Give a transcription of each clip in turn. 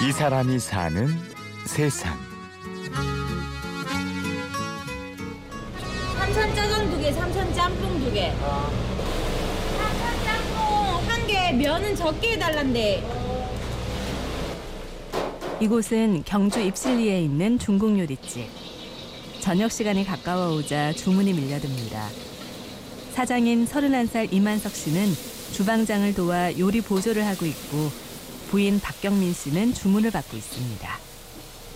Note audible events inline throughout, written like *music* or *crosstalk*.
이 사람이 사는 세상. 삼선 짜장 두 개, 삼선 짬뽕 두 개. 삼선 짬뽕 한 개, 면은 적게 해달란데. 이곳은 경주 입실리에 있는 중국 요리집. 저녁 시간이 가까워 오자 주문이 밀려듭니다. 사장인 31살 이만석 씨는 주방장을 도와 요리 보조를 하고 있고 부인 박경민 씨는 주문을 받고 있습니다.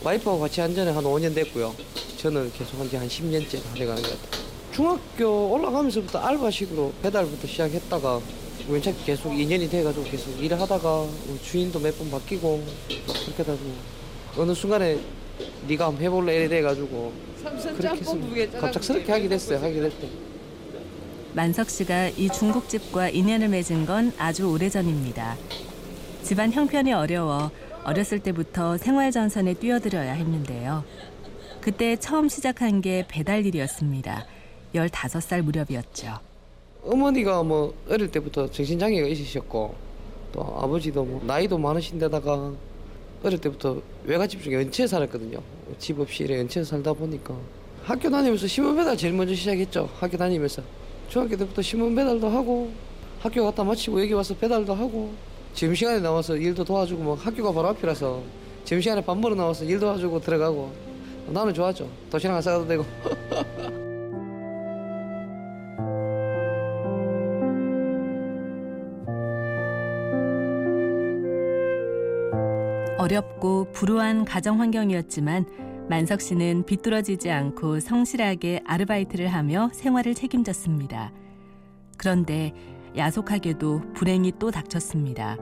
와이프하고 같이 한 지는 한 5년 됐고요. 저는 계속 한 지 한 10년째 돼가는 것 같아요. 중학교 올라가면서부터 알바식으로 배달부터 시작했다가 우연찮게 계속 2년이 돼가지고 계속 일을 하다가 뭐 주인도 몇 번 바뀌고 그렇게 하다 보니 어느 순간에 네가 한번 해볼래 이래 돼가지고 그렇게 해서 갑작스럽게 하게 됐어요. 하게 됐대. 만석 씨가 이 중국집과 인연을 맺은 건 아주 오래전입니다. 집안 형편이 어려워 어렸을 때부터 생활전선에 뛰어들어야 했는데요. 그때 처음 시작한 게 배달 일이었습니다. 15살 무렵이었죠. 어머니가 뭐 어릴 때부터 정신장애가 있으셨고 또 아버지도 뭐 나이도 많으신데다가 어릴 때부터 외갓집 중에 연체에 살았거든요. 집 없이 이래 연체에 살다 보니까 학교 다니면서 신문 배달 제일 먼저 시작했죠. 학교 다니면서 중학교 때부터 신문 배달도 하고 학교 갔다 마치고 여기 와서 배달도 하고 점심시간에 나와서 일도 도와주고 뭐 학교가 바로 앞이라서 점심시간에 밥 먹으러 나와서 일 도와주고 들어가고 나는 좋았죠. 도시락 안 싸가도 되고 *laughs* 어렵고 불우한 가정 환경이었지만 만석 씨는 비뚤어지지 않고 성실하게 아르바이트를 하며 생활을 책임졌습니다. 그런데 야속하게도 불행이 또 닥쳤습니다.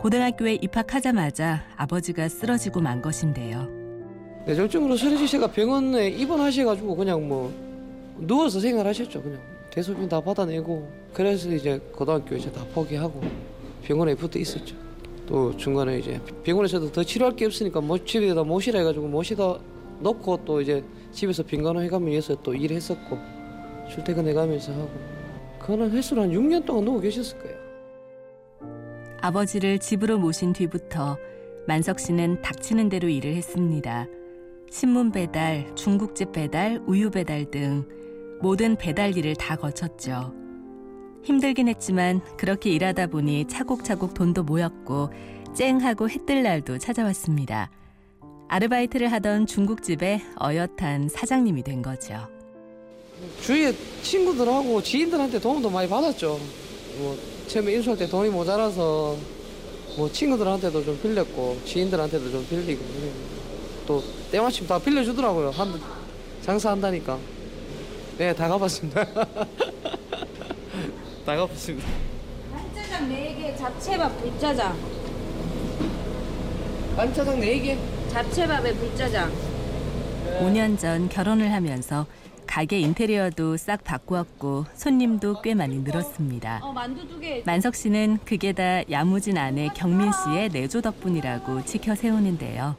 고등학교에 입학하자마자 아버지가 쓰러지고 만 것인데요. 뇌졸중으로 서려지 씨가 병원에 입원하셔가지고 그냥 뭐 누워서 생활하셨죠. 그냥 대소변 다 받아내고 그래서 이제 고등학교 이제 다 포기하고 병원에 붙어 있었죠. 또 중간에 이제 병원에서도 더 치료할 게 없으니까 뭐 집에다 모시라 해가지고 모시다 놓고 또 이제 집에서 빈간호 해가면 위해서 또 일했었고 출퇴근해가면서 하고 그거는 횟수로 한 6년 동안 누워 계셨을 거예요. 아버지를 집으로 모신 뒤부터 만석 씨는 닥치는 대로 일을 했습니다. 신문 배달, 중국집 배달, 우유 배달 등 모든 배달 일을 다 거쳤죠. 힘들긴 했지만 그렇게 일하다 보니 차곡차곡 돈도 모였고 쨍하고 해뜰 날도 찾아왔습니다. 아르바이트를 하던 중국집의 어엿한 사장님이 된 거죠. 주위에 친구들하고 지인들한테 도움도 많이 받았죠. 뭐 처음에 인수할 때 돈이 모자라서 뭐 친구들한테도 좀 빌렸고 지인들한테도 좀 빌리고 또 때마침 다 빌려주더라고요. 한 장사한다니까. 네, 다 가봤습니다. *laughs* 다 가봤습니다. 간짜장 4개, 잡채밥 불짜장. 반짜장 4개. 잡채밥에 불짜장. 5년 전 결혼을 하면서 가게 인테리어도 싹 바꾸었고 손님도 꽤 많이 늘었습니다. 어. 만석 씨는 그게 다 야무진 아내 경민 씨의 내조 덕분이라고 지켜 세우는데요.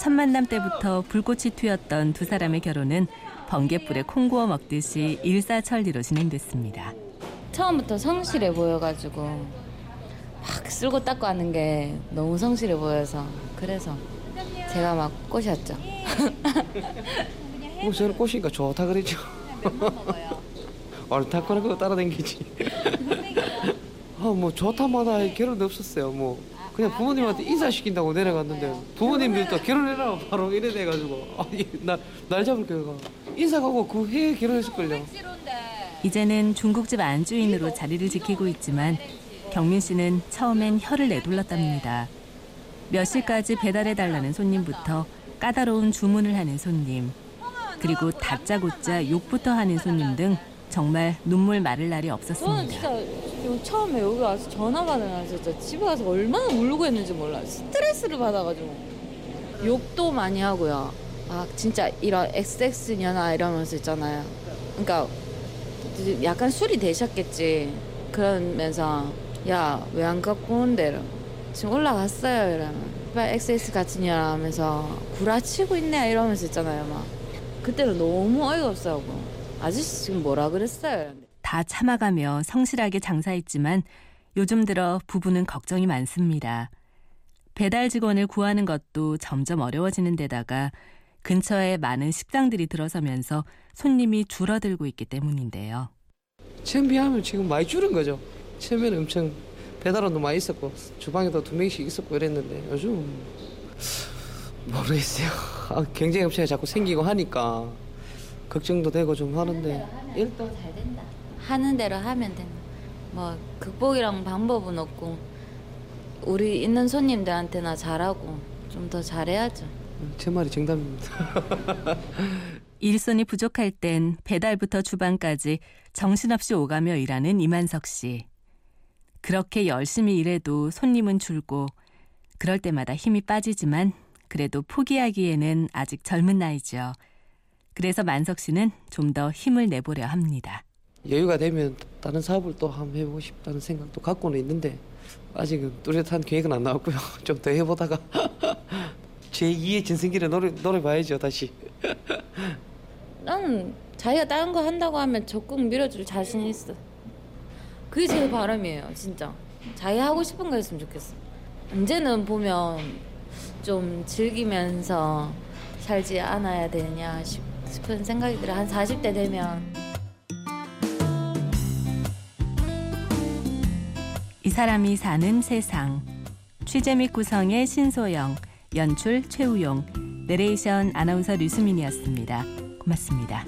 첫 만남 때부터 불꽃이 튀었던 두 사람의 결혼은 번개불에 콩 구워 먹듯이 일사천리로 진행됐습니다. 처음부터 성실해 보여가지고 막 쓸고 닦고 하는 게 너무 성실해 보여서 그래서 제가 막 꼬셨죠. *laughs* 뭐 저는 꼬시니까 좋다 그랬죠. 옳다거나 그거 따라다니지. 아 뭐 좋다마다 결혼 없었어요. 뭐 그냥 부모님한테 인사시킨다고 내려갔는데 부모님들도 결혼해라 바로 이래 돼가지고 아니 날날 잡을 거가 인사 가고 그 해에 결혼했을걸요. 이제는 중국집 안주인으로 자리를 지키고 있지만 경민 씨는 처음엔 혀를 내둘렀답니다. 몇 시까지 배달해 달라는 손님부터 까다로운 주문을 하는 손님, 그리고 다짜고짜 욕부터 하는 손님 등 정말 눈물 마를 날이 저는 없었습니다. 진짜 요- 처음에 여기 와서 전화 받은 날 진짜 집에 가서 얼마나 울고 했는지 몰라요. 스트레스를 받아가지고 욕도 많이 하고요. 아 진짜 이런 XX 년아 이러면서 있잖아요. 그러니까 약간 술이 되셨겠지. 그러면서 야 왜 안 갖고 온대? 지금 올라갔어요 이러면 빨리 XX 같은 년아 하면서 구라치고 있네 이러면서 있잖아요 막. 그때는 너무 어이가 없어하고 아저씨 지금 뭐라 그랬어요? 다 참아가며 성실하게 장사했지만 요즘 들어 부부는 걱정이 많습니다. 배달 직원을 구하는 것도 점점 어려워지는 데다가 근처에 많은 식당들이 들어서면서 손님이 줄어들고 있기 때문인데요. 처음 비하면 지금 많이 줄은 거죠. 처음에는 엄청 배달원도 많이 있었고 주방에도 두 명씩 있었고 이랬는데 요즘 모르겠어요. 아, 경쟁 업체가 자꾸 생기고 하니까 걱정도 되고 좀 하는데 일단 잘 된다. 하는 대로 하면 된다. 뭐 극복이랑 방법은 없고 우리 있는 손님들한테나 잘하고 좀 더 잘해야죠. 제 말이 정답입니다. *laughs* 일손이 부족할 땐 배달부터 주방까지 정신없이 오가며 일하는 이만석 씨. 그렇게 열심히 일해도 손님은 줄고 그럴 때마다 힘이 빠지지만 그래도 포기하기에는 아직 젊은 나이죠. 그래서 만석 씨는 좀 더 힘을 내보려 합니다. 여유가 되면 다른 사업을 또 한번 해보고 싶다는 생각도 갖고는 있는데 아직은 뚜렷한 계획은 안 나왔고요. *laughs* 좀 더 해보다가 제 2의 진승기를 노래 노래 봐야죠 다시. *laughs* 나는 자기가 다른 거 한다고 하면 적극 밀어줄 자신 있어. 그게 제 바람이에요, 진짜. 자기 하고 싶은 거 했으면 좋겠어. 언제는 보면 좀 즐기면서 살지 않아야 되냐 싶- 싶은 생각이 들어. 한 40대 되면. 이 사람이 사는 세상. 취재 및 구성의 신소영, 연출 최우용, 내레이션 아나운서 류수민이었습니다. 고맙습니다.